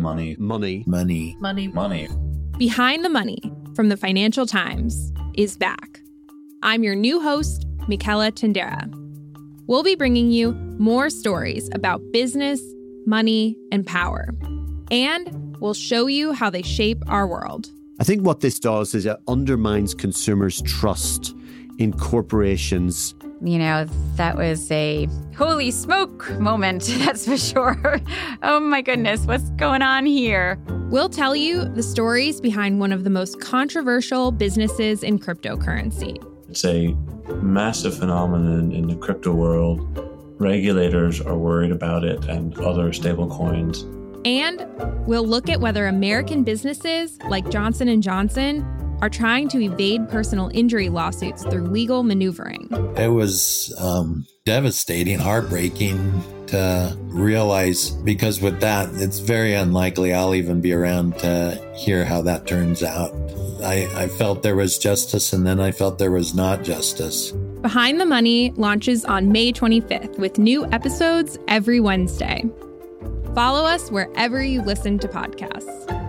Money. Money. Money. Money. Money. Behind the Money from the Financial Times is back. I'm your new host, Michela Tindera. We'll be bringing you more stories about business, money, and power. And we'll show you how they shape our world. I think what this does is it undermines consumers' trust in corporations. You know, that was a holy smoke moment, that's for sure. oh my goodness, what's going on here? We'll tell you the stories behind one of the most controversial businesses in cryptocurrency. It's a massive phenomenon in the crypto world. Regulators are worried about it and other stablecoins. And we'll look at whether American businesses like Johnson & Johnson are trying to evade personal injury lawsuits through legal maneuvering. It was um, devastating, heartbreaking to realize because with that, it's very unlikely I'll even be around to hear how that turns out. I, I felt there was justice and then I felt there was not justice. Behind the Money launches on May 25th with new episodes every Wednesday. Follow us wherever you listen to podcasts.